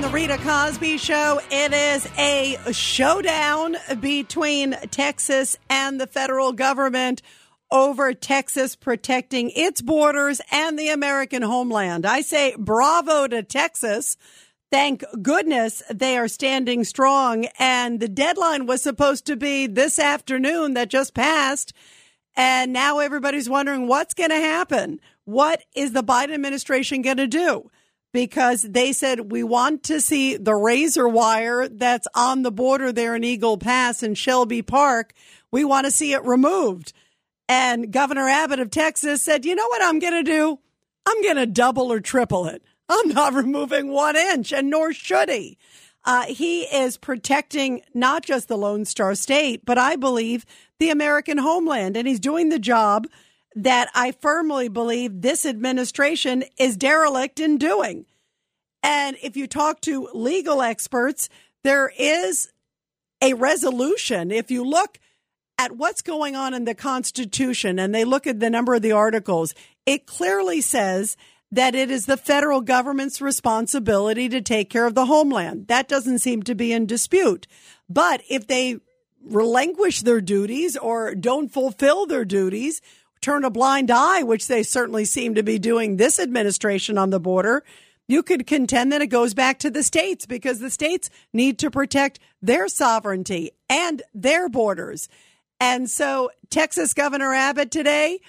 The Rita Cosby Show, it is a showdown between Texas and the federal government over Texas protecting its borders and the American homeland. I say bravo to Texas. Thank goodness they are standing strong. And the deadline was supposed to be this afternoon that just passed. And now everybody's wondering what's going to happen. What is the Biden administration going to do? Because they said we want to see the razor wire that's on the border there in Eagle Pass and Shelby Park. We want to see it removed. And Governor Abbott of Texas said, you know what I'm going to do? I'm going to double or triple it. I'm not removing one inch, and nor should he. Uh, he is protecting not just the Lone Star State, but I believe the American homeland. And he's doing the job that I firmly believe this administration is derelict in doing. And if you talk to legal experts, there is a resolution. If you look at what's going on in the Constitution and they look at the number of the articles, it clearly says that it is the federal government's responsibility to take care of the homeland. That doesn't seem to be in dispute. But if they relinquish their duties or don't fulfill their duties, turn a blind eye, which they certainly seem to be doing this administration on the border, you could contend that it goes back to the states because the states need to protect their sovereignty and their borders. And so, Texas Governor Abbott today,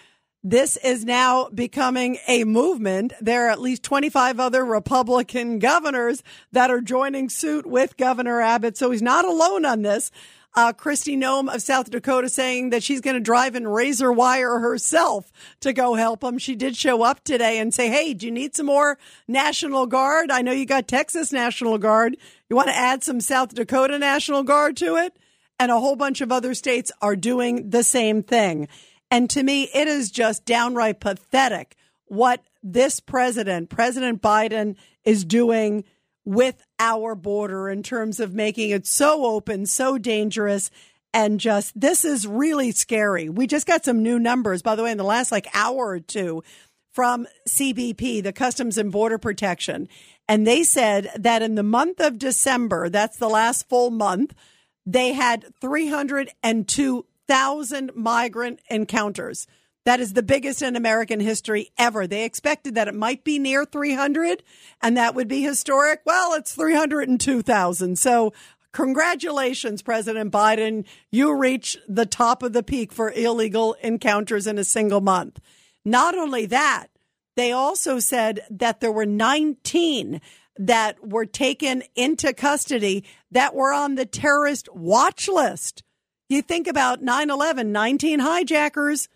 this is now becoming a movement. There are at least 25 other Republican governors that are joining suit with Governor Abbott. So he's not alone on this. Uh, Kristi Noem of South Dakota saying that she's going to drive in razor wire herself to go help him. She did show up today and say, Hey, do you need some more National Guard? I know you got Texas National Guard. You want to add some South Dakota National Guard to it? And a whole bunch of other states are doing the same thing. And to me, it is just downright pathetic what this president, President Biden, is doing with our border in terms of making it so open, so dangerous. And just this is really scary. We just got some new numbers, by the way, in the last like hour or two from CBP, the Customs and Border Protection. And they said that in the month of December, that's the last full month, they had 302,000 migrant encounters. That is the biggest in American history ever. They expected that it might be near 300 and that would be historic. Well, it's 302,000. So congratulations, President Biden. You reach the top of the peak for illegal encounters in a single month. Not only that, they also said that there were 19 that were taken into custody that were on the terrorist watch list. You think about 9 11, 19 hijackers.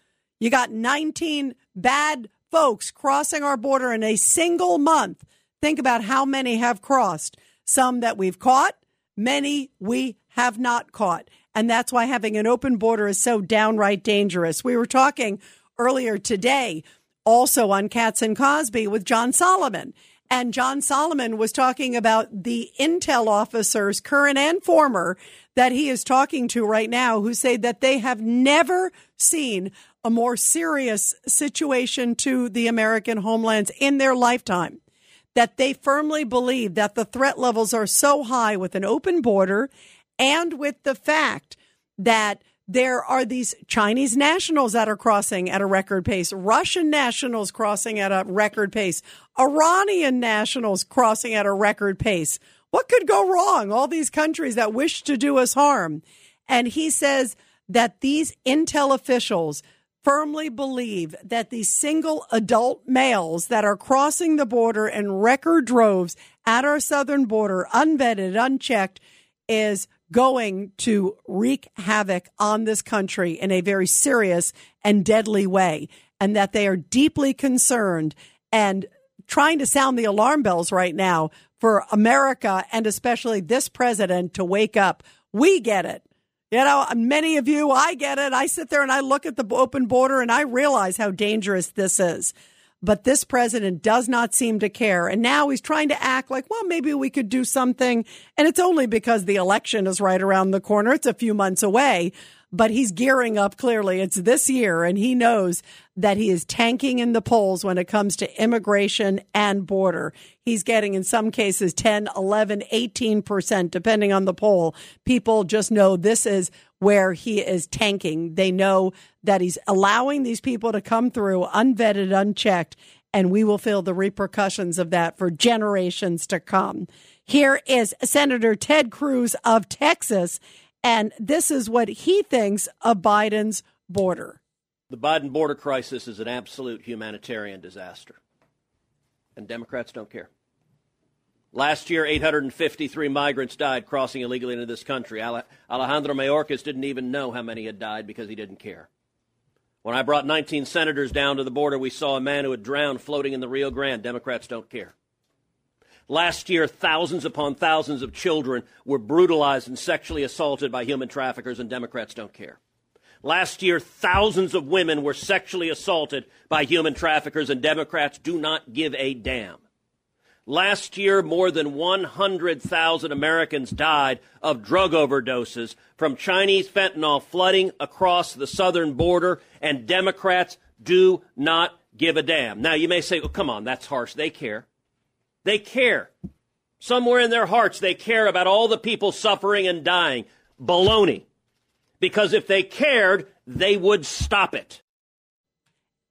You got 19 bad folks crossing our border in a single month. Think about how many have crossed. Some that we've caught, many we have not caught. And that's why having an open border is so downright dangerous. We were talking earlier today also on Cats and Cosby with John Solomon. And John Solomon was talking about the intel officers, current and former, that he is talking to right now, who say that they have never seen a more serious situation to the American homelands in their lifetime. That they firmly believe that the threat levels are so high with an open border and with the fact that there are these Chinese nationals that are crossing at a record pace, Russian nationals crossing at a record pace, Iranian nationals crossing at a record pace. What could go wrong? All these countries that wish to do us harm. And he says that these intel officials firmly believe that the single adult males that are crossing the border in record droves at our southern border, unvetted, unchecked, is going to wreak havoc on this country in a very serious and deadly way, and that they are deeply concerned and trying to sound the alarm bells right now for America and especially this president to wake up. We get it. You know, many of you, I get it. I sit there and I look at the open border and I realize how dangerous this is. But this president does not seem to care. And now he's trying to act like, well, maybe we could do something. And it's only because the election is right around the corner. It's a few months away but he's gearing up clearly. It's this year, and he knows that he is tanking in the polls when it comes to immigration and border. He's getting, in some cases, 10, 11, 18%, depending on the poll. People just know this is where he is tanking. They know that he's allowing these people to come through unvetted, unchecked, and we will feel the repercussions of that for generations to come. Here is Senator Ted Cruz of Texas and this is what he thinks of Biden's border. The Biden border crisis is an absolute humanitarian disaster. And Democrats don't care. Last year, 853 migrants died crossing illegally into this country. Alejandro Mayorkas didn't even know how many had died because he didn't care. When I brought 19 senators down to the border, we saw a man who had drowned floating in the Rio Grande. Democrats don't care. Last year, thousands upon thousands of children were brutalized and sexually assaulted by human traffickers, and Democrats don't care. Last year, thousands of women were sexually assaulted by human traffickers, and Democrats do not give a damn. Last year, more than 100,000 Americans died of drug overdoses from Chinese fentanyl flooding across the southern border, and Democrats do not give a damn. Now, you may say, well, come on, that's harsh. They care. They care. Somewhere in their hearts, they care about all the people suffering and dying. Baloney. Because if they cared, they would stop it.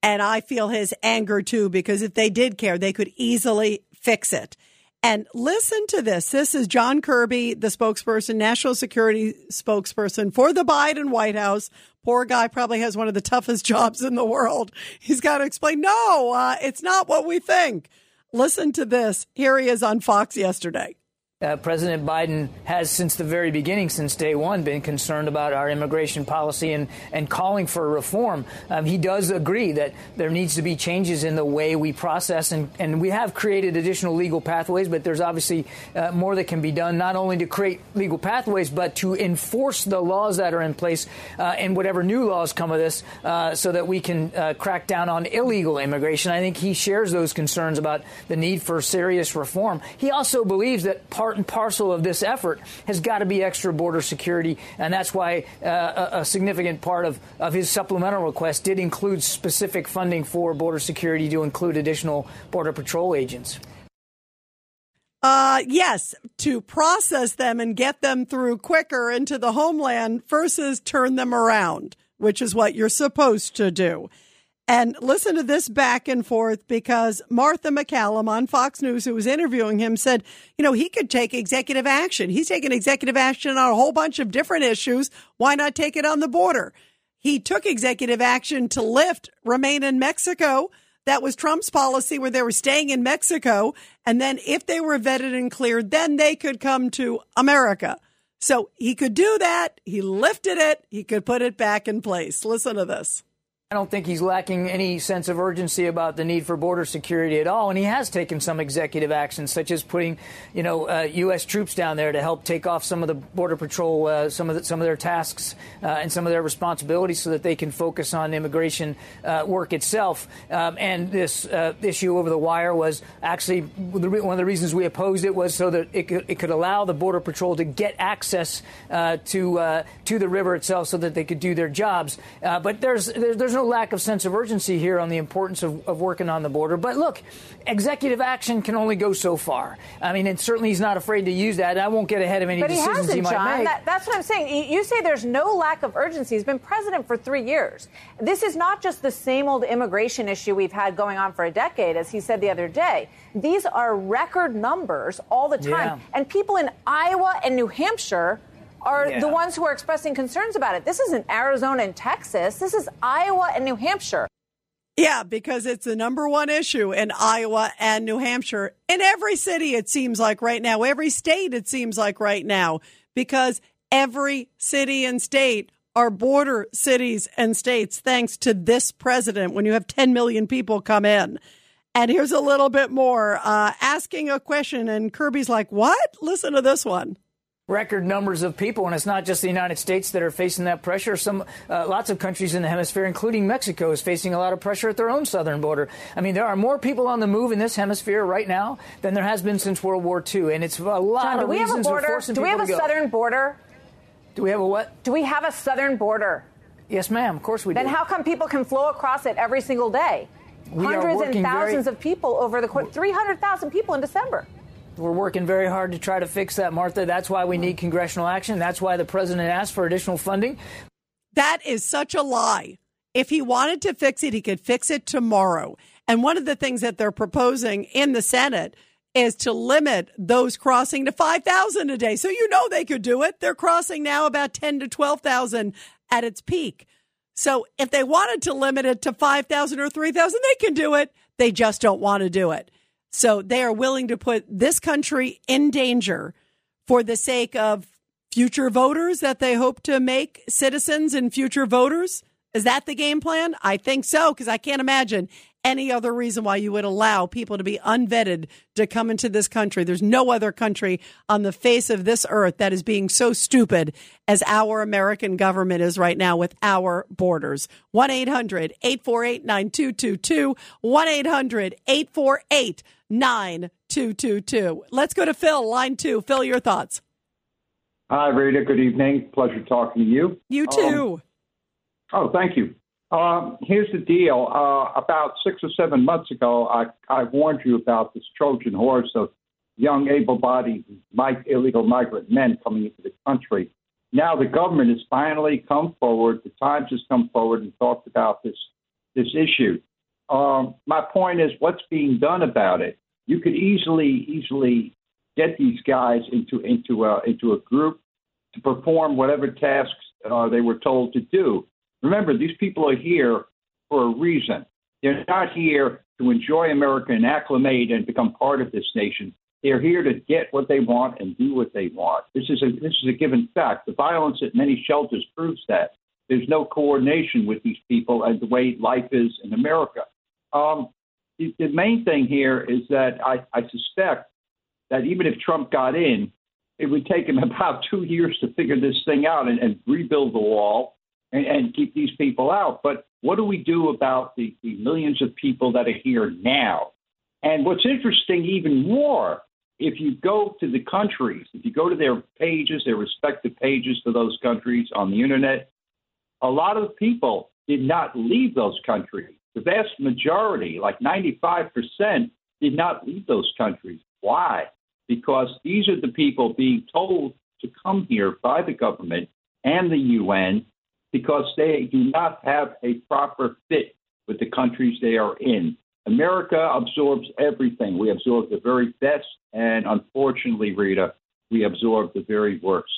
And I feel his anger too, because if they did care, they could easily fix it. And listen to this. This is John Kirby, the spokesperson, national security spokesperson for the Biden White House. Poor guy probably has one of the toughest jobs in the world. He's got to explain, no, uh, it's not what we think. Listen to this. Here he is on Fox yesterday. Uh, President Biden has, since the very beginning, since day one, been concerned about our immigration policy and, and calling for reform. Um, he does agree that there needs to be changes in the way we process, and, and we have created additional legal pathways, but there's obviously uh, more that can be done, not only to create legal pathways, but to enforce the laws that are in place uh, and whatever new laws come of this uh, so that we can uh, crack down on illegal immigration. I think he shares those concerns about the need for serious reform. He also believes that part part and parcel of this effort has got to be extra border security, and that's why uh, a, significant part of, of his supplemental request did include specific funding for border security to include additional Border Patrol agents. Uh, yes, to process them and get them through quicker into the homeland versus turn them around, which is what you're supposed to do. And listen to this back and forth because Martha MacCallum on Fox News, who was interviewing him, said, you know, he could take executive action. He's taking executive action on a whole bunch of different issues. Why not take it on the border? He took executive action to lift remain in Mexico. That was Trump's policy where they were staying in Mexico. And then if they were vetted and cleared, then they could come to America. So he could do that. He lifted it. He could put it back in place. Listen to this. I don't think he's lacking any sense of urgency about the need for border security at all, and he has taken some executive actions, such as putting, you know, uh, U.S. troops down there to help take off some of the border patrol, uh, some of the, some of their tasks uh, and some of their responsibilities, so that they can focus on immigration uh, work itself. Um, and this uh, issue over the wire was actually one of the reasons we opposed it was so that it could, it could allow the border patrol to get access uh, to to the river itself, so that they could do their jobs. but there's there's no no lack of sense of urgency here on the importance of, of working on the border. But look, executive action can only go so far. I mean, and certainly he's not afraid to use that. I won't get ahead of any but he decisions hasn't, he might John. make. That, that's what I'm saying. You say there's no lack of urgency. He's been president for three years. This is not just the same old immigration issue we've had going on for a decade, as he said the other day. These are record numbers all the time. Yeah. And people in Iowa and New Hampshire are Yeah. the ones who are expressing concerns about it. This isn't Arizona and Texas. This is Iowa and New Hampshire. Yeah, because it's the number one issue in Iowa and New Hampshire. In every city, it seems like right now, every state, it seems like right now, because every city and state are border cities and states thanks to this president when you have 10 million people come in. And here's a little bit more uh, asking a question, and Kirby's like, What? Listen to this one. Record numbers of people, and it's not just the United States that are facing that pressure. Some, uh, lots of countries in the hemisphere, including Mexico, is facing a lot of pressure at their own southern border. I mean, there are more people on the move in this hemisphere right now than there has been since World War II, and it's a lot John, do of we have a reasons are border? forcing Do we have a southern border? Do we have a what? Do we have a southern border? Yes, ma'am. Of course we Then do. Then how come people can flow across it every single day? We are Hundreds and working very- thousands of people over the course, 300,000 people in December. We're working very hard to try to fix that, Martha. That's why we need congressional action. That's why the president asked for additional funding. That is such a lie. If he wanted to fix it, he could fix it tomorrow. And one of the things that they're proposing in the Senate is to limit those crossing to 5,000 a day. So you know they could do it. They're crossing now about 10 to 12,000 at its peak. So if they wanted to limit it to 5,000 or 3,000, they can do it. They just don't want to do it. So they are willing to put this country in danger for the sake of future voters that they hope to make citizens and future voters? Is that the game plan? I think so, because I can't imagine any other reason why you would allow people to be unvetted to come into this country. There's no other country on the face of this earth that is being so stupid as our American government is right now with our borders. 1 800 848 9222. 1 800 848 9222. Let's go to Phil, line two. Phil, your thoughts. Hi, Rita. Good evening. Pleasure talking to you. You too. Oh, thank you. Um, here's the deal. Uh, about six or seven months ago, I, I warned you about this Trojan horse of young, able-bodied illegal migrant men coming into the country. Now the government has finally come forward. The Times has come forward and talked about this this issue. Um, my point is, what's being done about it? You could easily, easily get these guys into into a into a group to perform whatever tasks uh, they were told to do. Remember, these people are here for a reason. They're not here to enjoy America and acclimate and become part of this nation. They're here to get what they want and do what they want. This is a this is a given fact. The violence at many shelters proves that. There's no coordination with these people and the way life is in America. Um, the, main thing here is that I, I suspect that even if Trump got in, it would take him about two years to figure this thing out and, and rebuild the wall and, and keep these people out. But what do we do about the, the millions of people that are here now? And what's interesting even more, if you go to the countries, if you go to their pages, their respective pages for those countries on the internet, a lot of people did not leave those countries. The vast majority, like 95%, did not leave those countries. Why? Because these are the people being told to come here by the government and the UN because they do not have a proper fit with the countries they are in. America absorbs everything. We absorb the very best, and unfortunately, Rita, we absorb the very worst.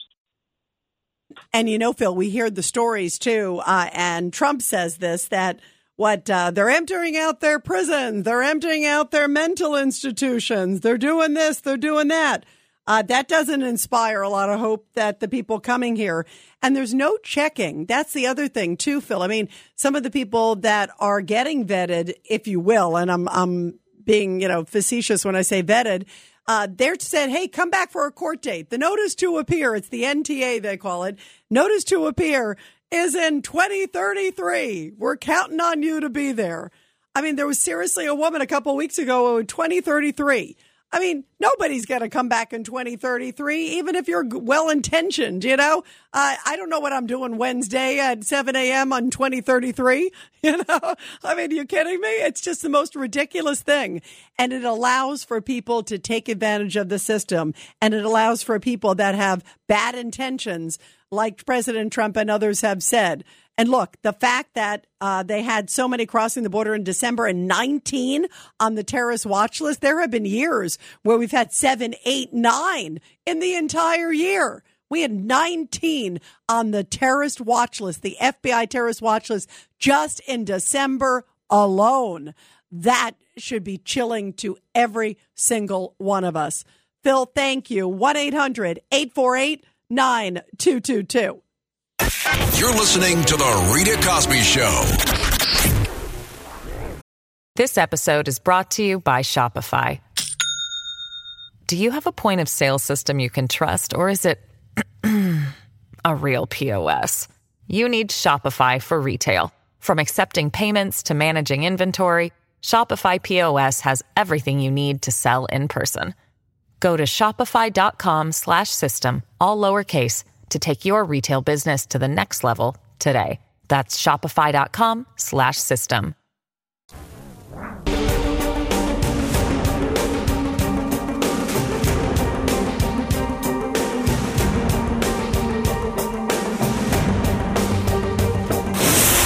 And you know, Phil, we hear the stories too. Uh, and Trump says this that what uh, they're emptying out their prisons, they're emptying out their mental institutions, they're doing this, they're doing that. Uh, that doesn't inspire a lot of hope that the people coming here and there's no checking. That's the other thing too, Phil. I mean, some of the people that are getting vetted, if you will, and I'm, I'm being, you know, facetious when I say vetted, uh, they're said, hey, come back for a court date. The notice to appear, it's the NTA, they call it. Notice to appear is in 2033. We're counting on you to be there. I mean, there was seriously a woman a couple weeks ago in 2033. I mean, nobody's going to come back in 2033, even if you're well intentioned, you know? Uh, I don't know what I'm doing Wednesday at 7 a.m. on 2033. You know, I mean, you kidding me? It's just the most ridiculous thing. And it allows for people to take advantage of the system. And it allows for people that have bad intentions, like President Trump and others have said. And look, the fact that uh, they had so many crossing the border in December and 19 on the terrorist watch list, there have been years where we've had seven, eight, nine in the entire year. We had 19 on the terrorist watch list, the FBI terrorist watch list, just in December alone. That should be chilling to every single one of us. Phil, thank you. 1 800 848 9222. You're listening to The Rita Cosby Show. This episode is brought to you by Shopify. Do you have a point of sale system you can trust, or is it a real POS? You need Shopify for retail. From accepting payments to managing inventory, Shopify POS has everything you need to sell in person. Go to shopify.com slash system, all lowercase, to take your retail business to the next level today. That's shopify.com slash system.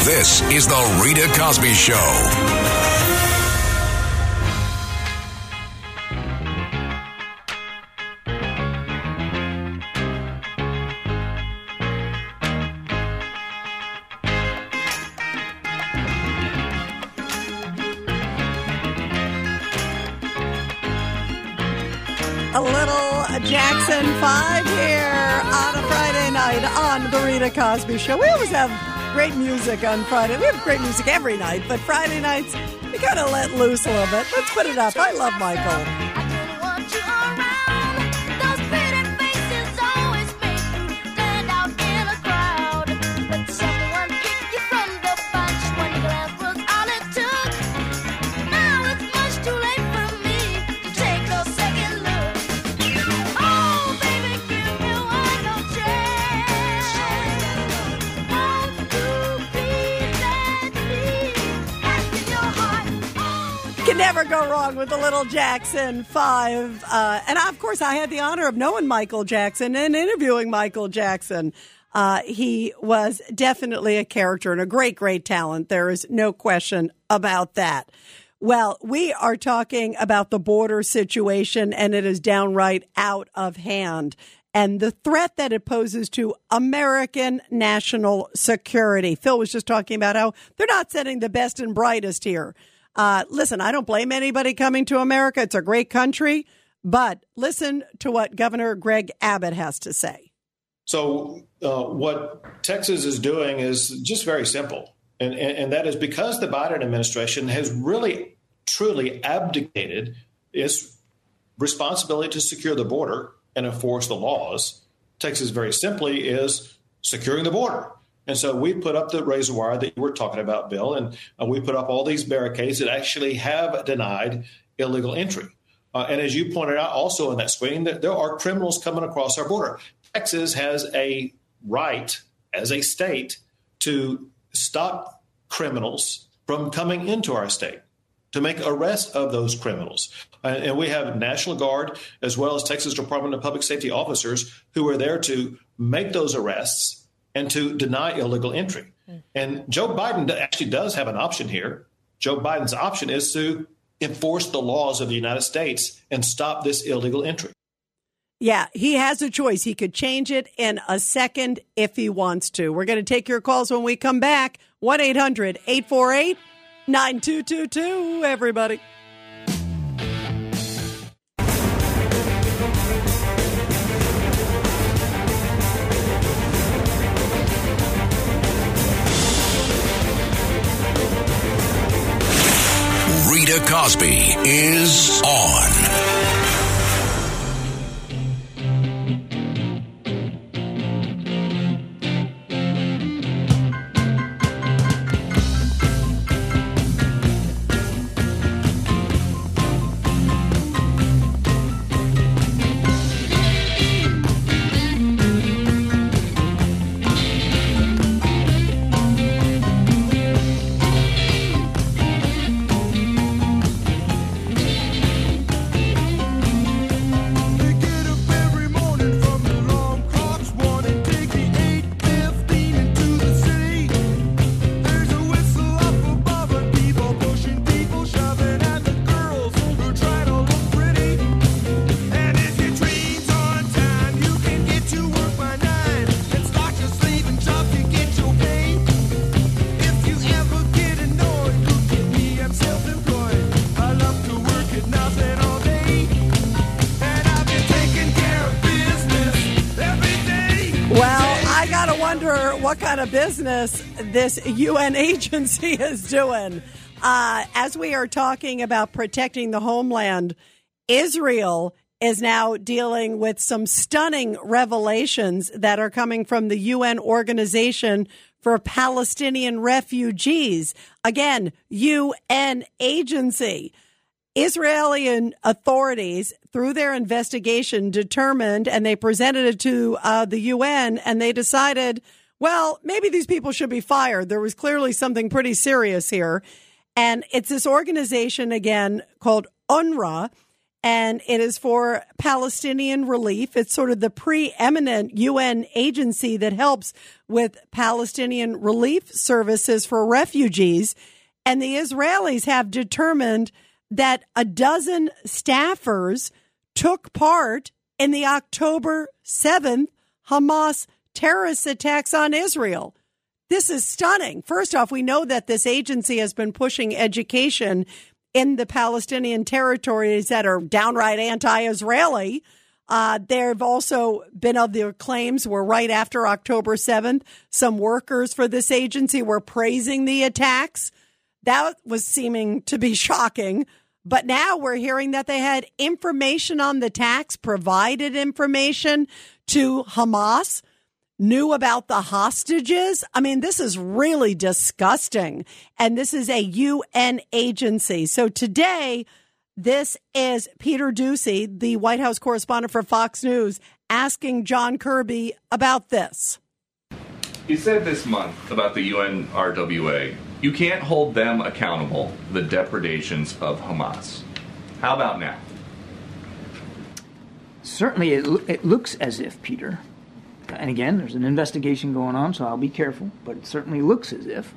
This is The Rita Cosby Show. Rita Cosby Show. We always have great music on Friday. We have great music every night, but Friday nights, we kind of let loose a little bit. Let's put it up. I love Michael. With the little Jackson Five. Uh, and of course, I had the honor of knowing Michael Jackson and interviewing Michael Jackson. Uh, he was definitely a character and a great, great talent. There is no question about that. Well, we are talking about the border situation, and it is downright out of hand. And the threat that it poses to American national security. Phil was just talking about how they're not sending the best and brightest here. Uh, listen, I don't blame anybody coming to America. It's a great country, but listen to what Governor Greg Abbott has to say. So, uh, what Texas is doing is just very simple, and, and, and that is because the Biden administration has really, truly abdicated its responsibility to secure the border and enforce the laws. Texas, very simply, is securing the border. And so we put up the razor wire that you were talking about, Bill, and uh, we put up all these barricades that actually have denied illegal entry. Uh, and as you pointed out also in that screen, that there are criminals coming across our border. Texas has a right as a state to stop criminals from coming into our state, to make arrests of those criminals. And we have National Guard as well as Texas Department of Public Safety officers who are there to make those arrests and to deny illegal entry. And Joe Biden actually does have an option here. Joe Biden's option is to enforce the laws of the United States and stop this illegal entry. Yeah, he has a choice. He could change it in a second if he wants to. We're going to take your calls when we come back. 1 800 848 9222, everybody. Cosby is on. Of business this UN agency is doing. Uh, as we are talking about protecting the homeland, Israel is now dealing with some stunning revelations that are coming from the UN Organization for Palestinian Refugees. Again, UN agency. Israeli authorities, through their investigation, determined and they presented it to uh, the UN and they decided, well, maybe these people should be fired. There was clearly something pretty serious here. And it's this organization, again, called UNRWA, and it is for Palestinian relief. It's sort of the preeminent UN agency that helps with Palestinian relief services for refugees. And the Israelis have determined that a dozen staffers took part in the October 7th Hamas terrorist attacks on Israel. This is stunning. First off, we know that this agency has been pushing education in the Palestinian territories that are downright anti Israeli. Uh, there have also been other claims where right after October 7th, some workers for this agency were praising the attacks. That was seeming to be shocking. But now we're hearing that they had information on the attacks, provided information to Hamas knew about the hostages. I mean, this is really disgusting. And this is a UN agency. So today, this is Peter Doocy, the White House correspondent for Fox News, asking John Kirby about this. You said this month about the UNRWA, you can't hold them accountable the depredations of Hamas. How about now? Certainly, it, it looks as if, Peter, and again, there's an investigation going on, so I'll be careful, but it certainly looks as if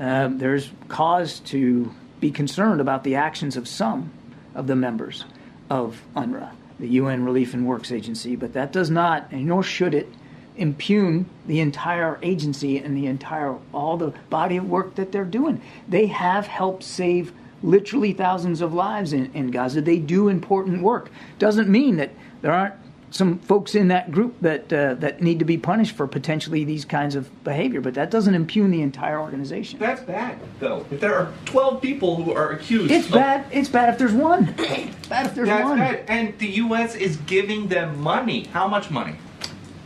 uh, there's cause to be concerned about the actions of some of the members of UNRWA, the UN Relief and Works Agency, but that does not, and nor should it, impugn the entire agency and the entire all the body of work that they're doing. They have helped save literally thousands of lives in, in Gaza. They do important work. Doesn't mean that there aren't some folks in that group that uh, that need to be punished for potentially these kinds of behavior, but that doesn't impugn the entire organization. That's bad, though. If there are 12 people who are accused, it's of- bad. It's bad if there's one. bad if there's That's one. bad. And the U.S. is giving them money. How much money?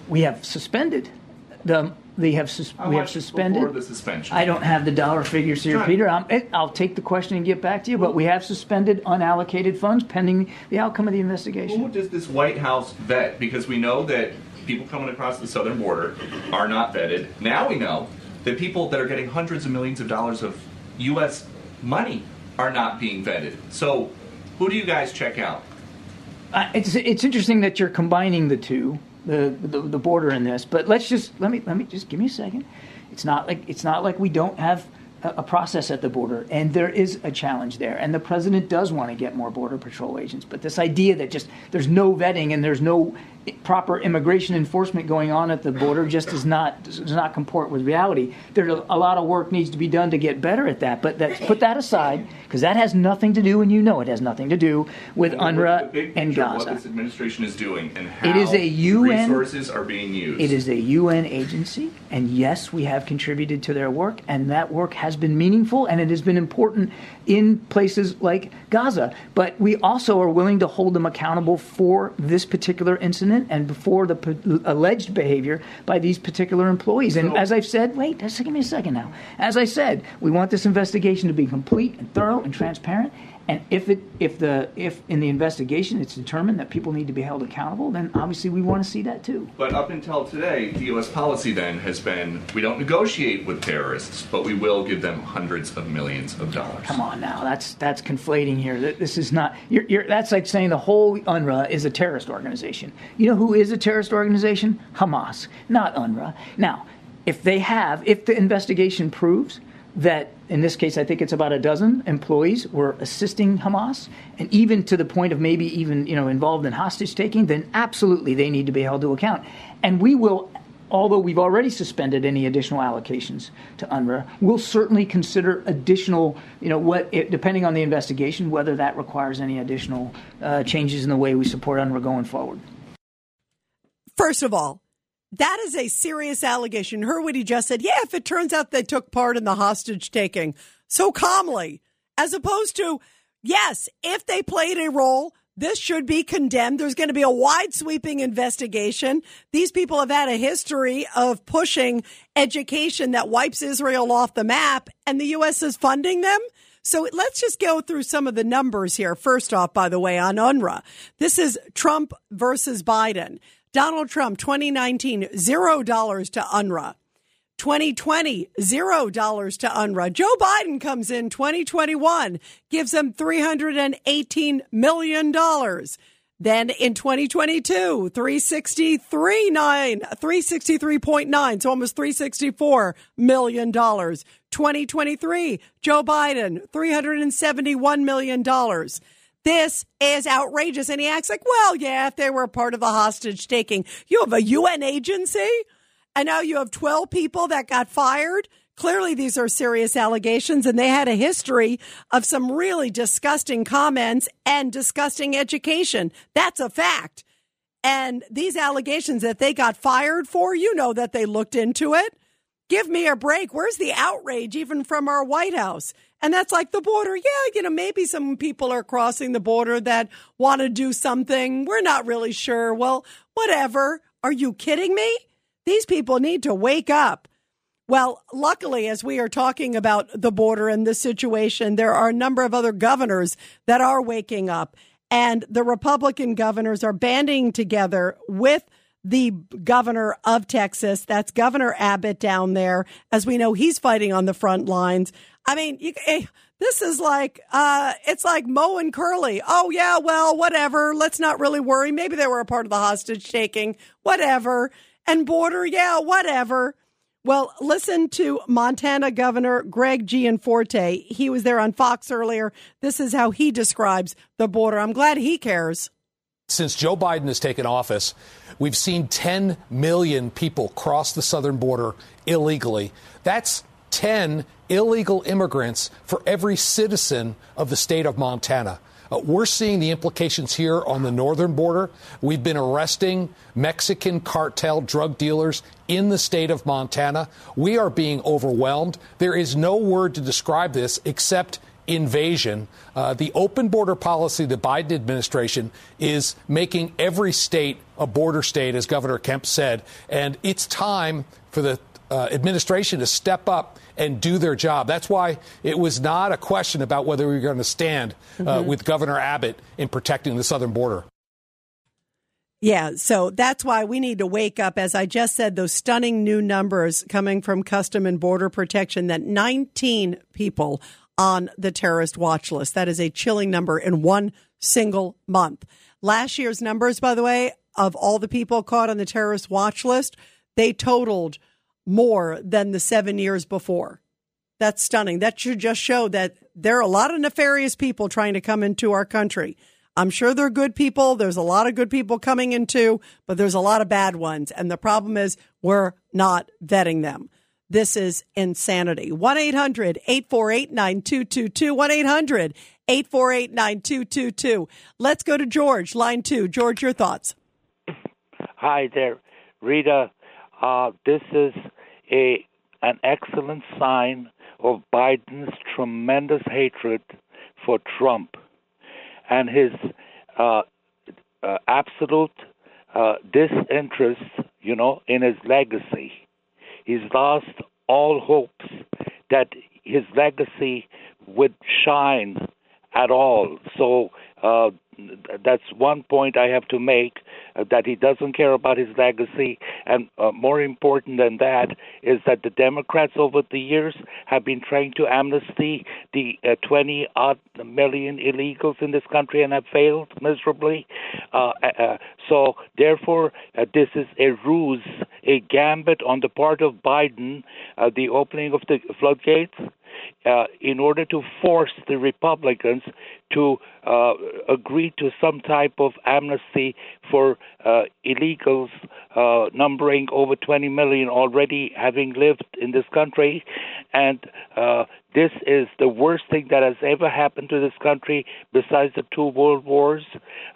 We have suspended the. They have sus- we have suspended the suspension? I don't have the dollar figures here. Peter. I'm, I'll take the question and get back to you. But we have suspended unallocated funds pending the outcome of the investigation. Who does this White House vet? Because we know that people coming across the southern border are not vetted. Now we know that people that are getting hundreds of millions of dollars of U.S. money are not being vetted. So, who do you guys check out? Uh, it's it's interesting that you're combining the two, the, the the border in this. But let's just let me let me just give me a second. It's not like it's not like we don't have a, a process at the border, and there is a challenge there. And the president does want to get more border patrol agents. But this idea that just there's no vetting and there's no proper immigration enforcement going on at the border just does not does not comport with reality. There's a, a lot of work needs to be done to get better at that. But that put that aside because that has nothing to do, and you know it has nothing to do with The UNRWA and Gaza. What this administration is doing and how It is a UN resources are being used. It is a UN agency, and yes, we have contributed to their work, and that work has been meaningful and it has been important in places like Gaza. But we also are willing to hold them accountable for this particular incident and for the p- alleged behavior by these particular employees. And So- as I've said, wait, just give me a second now. As I said, we want this investigation to be complete and thorough and transparent. And if it, if the, if in the investigation it's determined that people need to be held accountable, then obviously we want to see that too. But up until today, the U.S. policy then has been we don't negotiate with terrorists, but we will give them hundreds of millions of dollars. Come on now, that's that's conflating here. Th- This is not. You're, you're, that's like saying the whole UNRWA is a terrorist organization. You know who is a terrorist organization? Hamas, not UNRWA. Now, if they have, if the investigation proves that, in this case, I think it's about a dozen employees were assisting Hamas, and even to the point of maybe even you know involved in hostage taking, then absolutely they need to be held to account, and we will although we've already suspended any additional allocations to UNRWA, we'll certainly consider additional, you know, what it, depending on the investigation, whether that requires any additional uh, changes in the way we support UNRWA going forward. First of all, That is a serious allegation. Heard what he just said. Yeah, if it turns out they took part in the hostage taking so calmly, as opposed to, yes, if they played a role, this should be condemned. There's going to be a wide sweeping investigation. These people have had a history of pushing education that wipes Israel off the map, and the U.S. is funding them. So let's just go through some of the numbers here. First off, by the way, on UNRWA, this is Trump versus Biden. Donald Trump, 2019, zero dollars to UNRWA. 2020, zero dollars to UNRWA. Joe Biden comes in 2021, gives them $318 million. Then in 2022, 363 nine, 363.9, so almost 364 million dollars. 2023, Joe Biden, 371 million dollars. This is outrageous. And he acts like, well, yeah, if they were part of the hostage taking, you have a UN agency and now you have 12 people that got fired. Clearly, these are serious allegations, and they had a history of some really disgusting comments and disgusting education. That's a fact. And these allegations that they got fired for, you know that they looked into it. Give me a break. Where's the outrage, even from our White House? And that's like the border. Yeah, you know, maybe some people are crossing the border that want to do something. We're not really sure. Well, whatever. Are you kidding me? These people need to wake up. Well, luckily, as we are talking about the border and this situation, there are a number of other governors that are waking up. And the Republican governors are banding together with the governor of Texas. That's Governor Abbott down there. As we know, he's fighting on the front lines. I mean, you, eh, this is like, uh, it's like Moe and Curly. Oh, yeah, well, whatever. Let's not really worry. Maybe they were a part of the hostage taking. Whatever and border, yeah, whatever. Well, listen to Montana Governor Greg Gianforte. He was there on Fox earlier. This is how he describes the border. I'm glad he cares. Since Joe Biden has taken office, we've seen 10 million people cross the southern border illegally. That's 10 illegal immigrants for every citizen of the state of Montana. Uh, we're seeing the implications here on the northern border. We've been arresting Mexican cartel drug dealers in the state of Montana. We are being overwhelmed. There is no word to describe this except invasion. Uh, the open border policy, the Biden administration is making every state a border state, as Governor Kemp said. And it's time for the uh, administration to step up and do their job. That's why it was not a question about whether we were going to stand uh, mm-hmm. with Governor Abbott in protecting the southern border. Yeah, so that's why we need to wake up. As I just said, those stunning new numbers coming from Custom and Border Protection that 19 people on the terrorist watch list. That is a chilling number in one single month. Last year's numbers, by the way, of all the people caught on the terrorist watch list, they totaled more than the seven years before. That's stunning. That should just show that there are a lot of nefarious people trying to come into our country. I'm sure they're good people. There's a lot of good people coming into, but there's a lot of bad ones. And the problem is we're not vetting them. This is insanity. 1 800 848 9222. 1 800 848 9222. Let's go to George, line two. George, your thoughts. Hi there, Rita. Uh, this is a an excellent sign of Biden's tremendous hatred for Trump and his uh, uh, absolute uh, disinterest, you know, in his legacy. He's lost all hopes that his legacy would shine at all. So uh, that's one point I have to make uh, that he doesn't care about his legacy. And uh, more important than that is that the Democrats over the years have been trying to amnesty the uh, 20 odd million illegals in this country and have failed miserably. Uh, uh, so, therefore, this is a ruse, a gambit on the part of Biden, uh, the opening of the floodgates. Uh, in order to force the Republicans to uh, agree to some type of amnesty for uh, illegals uh, numbering over 20 million already having lived in this country. And uh, this is the worst thing that has ever happened to this country besides the two world wars,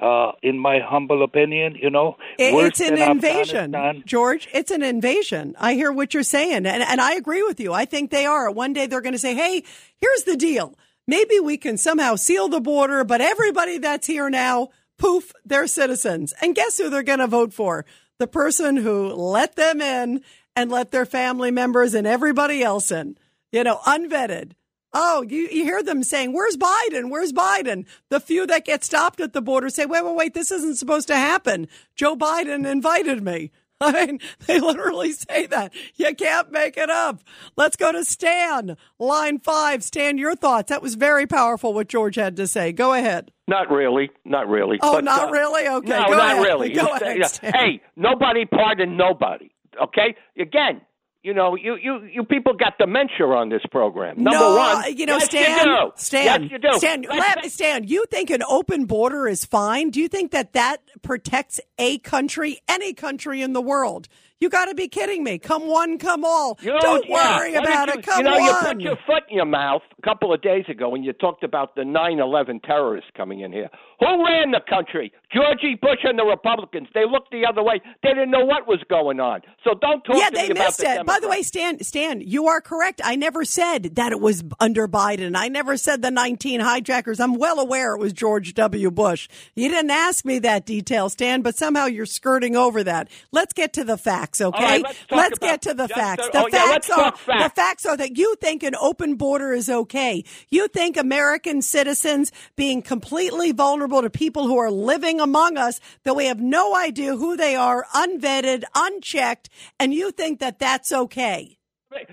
uh, in my humble opinion. You know, It- it's an invasion, George. It's an invasion. I hear what you're saying, and, and I agree with you. I think they are. One day they're going to say, "Hey, here's the deal. Maybe we can somehow seal the border, but everybody that's here now, poof, they're citizens." And guess who they're going to vote for? The person who let them in and let their family members and everybody else in. You know, unvetted. Oh, you, you hear them saying, Where's Biden? Where's Biden? The few that get stopped at the border say, Wait, wait, wait, this isn't supposed to happen. Joe Biden invited me. I mean, they literally say that. You can't make it up. Let's go to Stan, line five. Stan, your thoughts. That was very powerful what George had to say. Go ahead. Not really, not really. Oh, But, not uh, really? Okay, No, go not ahead. really. Go ahead. Stan. Hey, nobody pardon nobody. Okay, again. You know, you, you, you people got dementia on this program. Number no, one, uh, you know, yes, Stan, you do. Stan, yes, you do. Stan, Let's Stan, you think an open border is fine? Do you think that that protects a country, any country in the world? You got to be kidding me. Come one, come all. You- Don't yeah. worry Why about don't it. you, Come you know, you put your foot in your mouth a couple of days ago when you talked about the 9/11 terrorists coming in here. Who ran the country? Georgie Bush and the Republicans. They looked the other way. They didn't know what was going on. So don't talk yeah, to they me about missed the it. By the way, Stan, Stan, you are correct. I never said that it was under Biden. I never said the 19 hijackers. I'm well aware it was George W. Bush. You didn't ask me that detail, Stan, but somehow you're skirting over that. Let's get to the facts, okay? right, let's talk about get to the just uh, facts. Oh, the- The oh, facts let's are facts. the facts are that you think an open border is okay. You think American citizens being completely vulnerable to people who are living among us that we have no idea who they are, unvetted, unchecked, and you think that that's okay.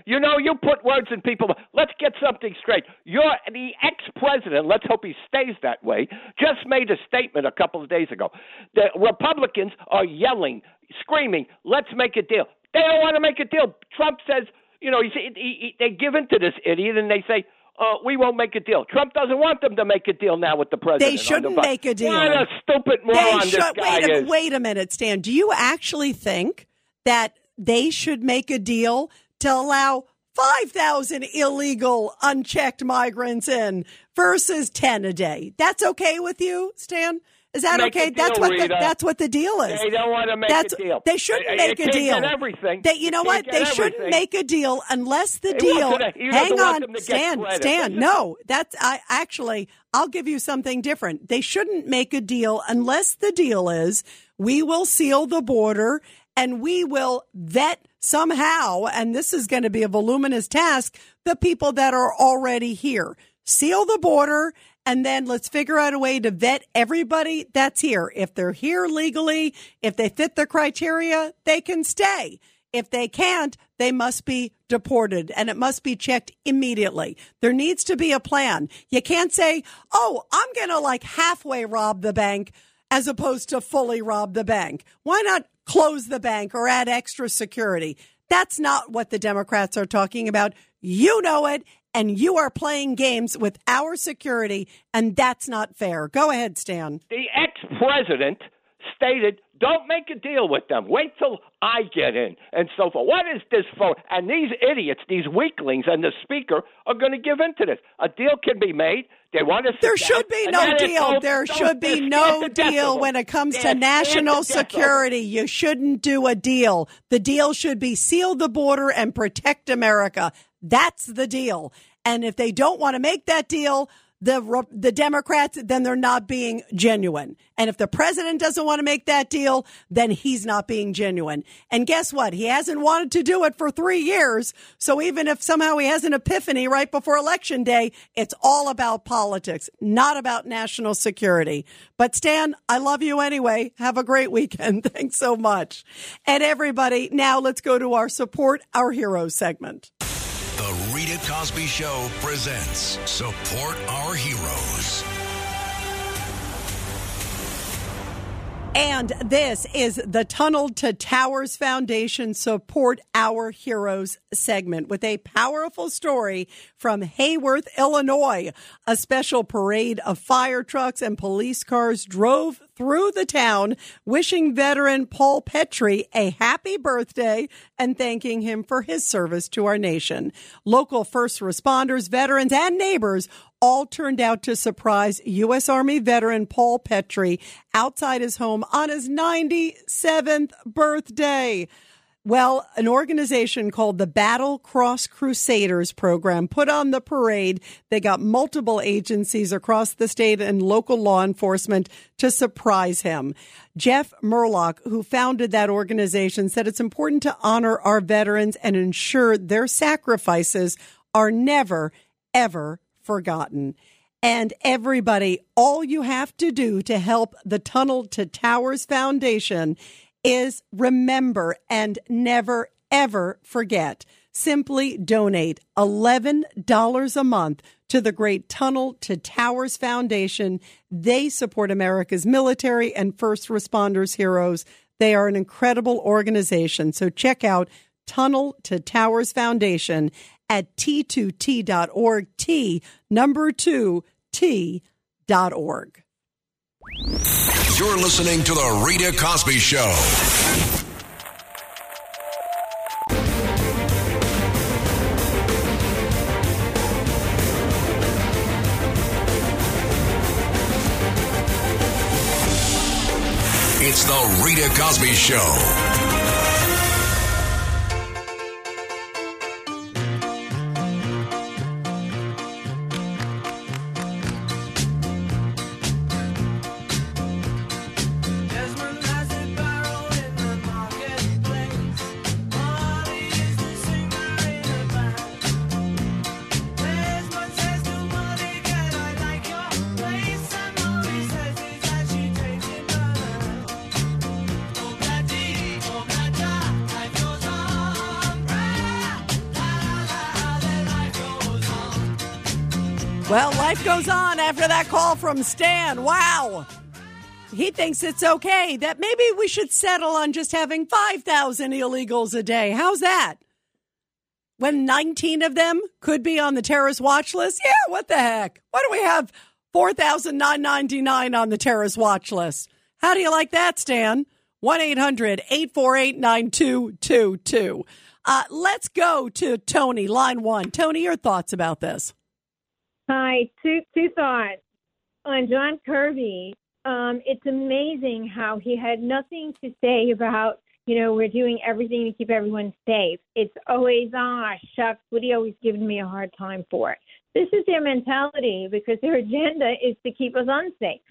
You know, you put words in people. Let's get something straight. You're the ex-president. Let's hope he stays that way. Just made a statement a couple of days ago. The Republicans are yelling, screaming, "Let's make a deal." They don't want to make a deal. Trump says, you know, he, he, they give in to this idiot and they say. Uh, we won't make a deal. Trump doesn't want them to make a deal now with the president. They shouldn't the make a deal. What a stupid They moron this guy wait, a, is. wait a minute, Stan. Do you actually think that they should make a deal to allow 5,000 illegal, unchecked migrants in versus 10 a day? That's okay with you, Stan? Is that Make a okay? that's deal, what the, that's what the deal is. They don't want to make That's- a deal. They shouldn't make a can't deal. Get everything. They, you know what? They shouldn't make a deal unless the He deal. to- hang on, them to get Stan. Stan. No, that's I actually. I'll give you something different. They shouldn't make a deal unless the deal is we will seal the border and we will vet somehow. And this is going to be a voluminous task. The people that are already here, seal the border. And then let's figure out a way to vet everybody that's here. If they're here legally, if they fit the criteria, they can stay. If they can't, they must be deported and it must be checked immediately. There needs to be a plan. You can't say, Oh, I'm going to like halfway rob the bank as opposed to fully rob the bank. Why not close the bank or add extra security? That's not what the Democrats are talking about. You know it and you are playing games with our security and that's not fair. Go ahead, Stan. the ex-president stated, "Don't make a deal with them. Wait till I get in," and so forth. What is this for? And these idiots, these weaklings, and the speaker are going to give in to this. A deal can be made. They want to. There should be no deal. There "Don't- should be no to death of deal when it comes to national security. You shouldn't do a deal. The deal should be seal the border and protect America. That's the deal. And if they don't want to make that deal, the the Democrats then they're not being genuine. And if the president doesn't want to make that deal, then he's not being genuine. And guess what? He hasn't wanted to do it for 3 years. So even if somehow he has an epiphany right before election day, it's all about politics, not about national security. But Stan, I love you anyway. Have a great weekend. Thanks so much. And everybody, now let's go to our support our heroes segment. The Rita Cosby Show presents Support Our Heroes. And this is the Tunnel to Towers Foundation Support Our Heroes segment with a powerful story from Hayworth, Illinois. A special parade of fire trucks and police cars drove through the town, wishing veteran Paul Petrie a happy birthday and thanking him for his service to our nation. Local first responders, veterans, and neighbors all turned out to surprise U.S. Army veteran Paul Petrie outside his home on his 97th birthday. Well, an organization called the Battle Cross Crusaders program put on the parade. They got multiple agencies across the state and local law enforcement to surprise him. Jeff Murlock, who founded that organization, said it's important to honor our veterans and ensure their sacrifices are never, ever forgotten. And everybody, all you have to do to help the Tunnel to Towers Foundation is remember and never, ever forget. Simply donate $11 a month to the Great Tunnel to Towers Foundation. They support America's military and first responders heroes. They are an incredible organization. So check out Tunnel to Towers Foundation at t2t.org, T number two, T.org. You're listening to The Rita Cosby Show. It's The Rita Cosby Show. Goes on after that call from Stan. Wow. He thinks it's okay that maybe we should settle on just having 5,000 illegals a day. How's that? When 19 of them could be on the terrorist watch list? Yeah, what the heck? Why do we have 4,999 on the terrorist watch list? How do you like that, Stan? 1 800 848 9222. Uh, Let's go to Tony, line one. Tony, your thoughts about this? Hi, two two thoughts on John Kirby. Um, it's amazing how he had nothing to say about you know we're doing everything to keep everyone safe. It's always ah shucks, what he always giving me a hard time for. This is their mentality because their agenda is to keep us unsafe.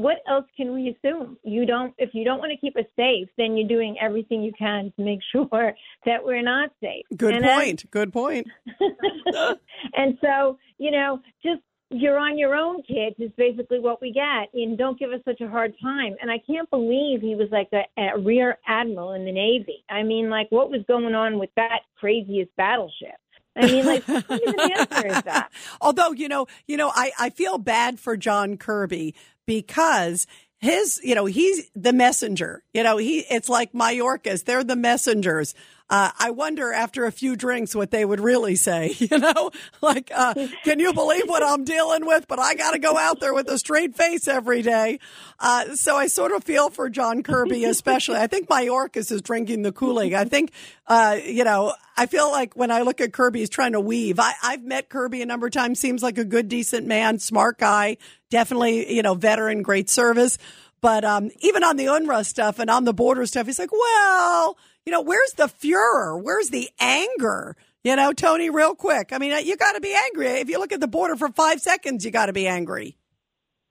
What else can we assume? You don't if you don't want to keep us safe, then you're doing everything you can to make sure that we're not safe. Good And point. Good point. and so, you know, just you're on your own, kids, is basically what we get. And don't give us such a hard time. And I can't believe he was like a, a rear admiral in the Navy. I mean, like, what was going on with that craziest battleship? I mean, like, what an answer is that? Although, you know, you know, I, I feel bad for John Kirby because his, you know, he's the messenger. You know, he it's like Mayorkas, they're the messengers. Uh, I wonder after a few drinks what they would really say. You know, like, uh, can you believe what I'm dealing with? But I got to go out there with a straight face every day. Uh, so I sort of feel for John Kirby, especially. I think my Mayorkas is drinking the Kool Aid. I think, uh, you know, I feel like when I look at Kirby, he's trying to weave. I, I've met Kirby a number of times. Seems like a good, decent man, smart guy, definitely, you know, veteran, great service. But um, even on the UNRWA stuff and on the border stuff, he's like, well, you know, where's the furor? Where's the anger? You know, Tony, real quick. I mean, uh, you got to be angry. If you look at the border for five seconds, you got to be angry.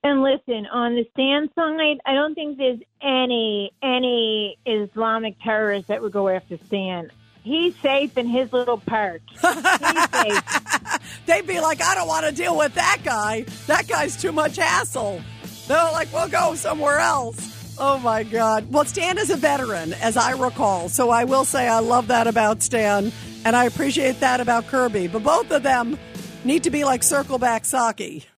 And listen, on the side, I don't think there's any any Islamic terrorist that would go after Stan. He's safe in his little perch. He's safe. They'd be like, I don't want to deal with that guy. That guy's too much hassle. They're like, we'll go somewhere else. Oh my God. Well, Stan is a veteran, as I recall. So I will say I love that about Stan, and I appreciate that about Kirby. But both of them need to be like circleback Psaki.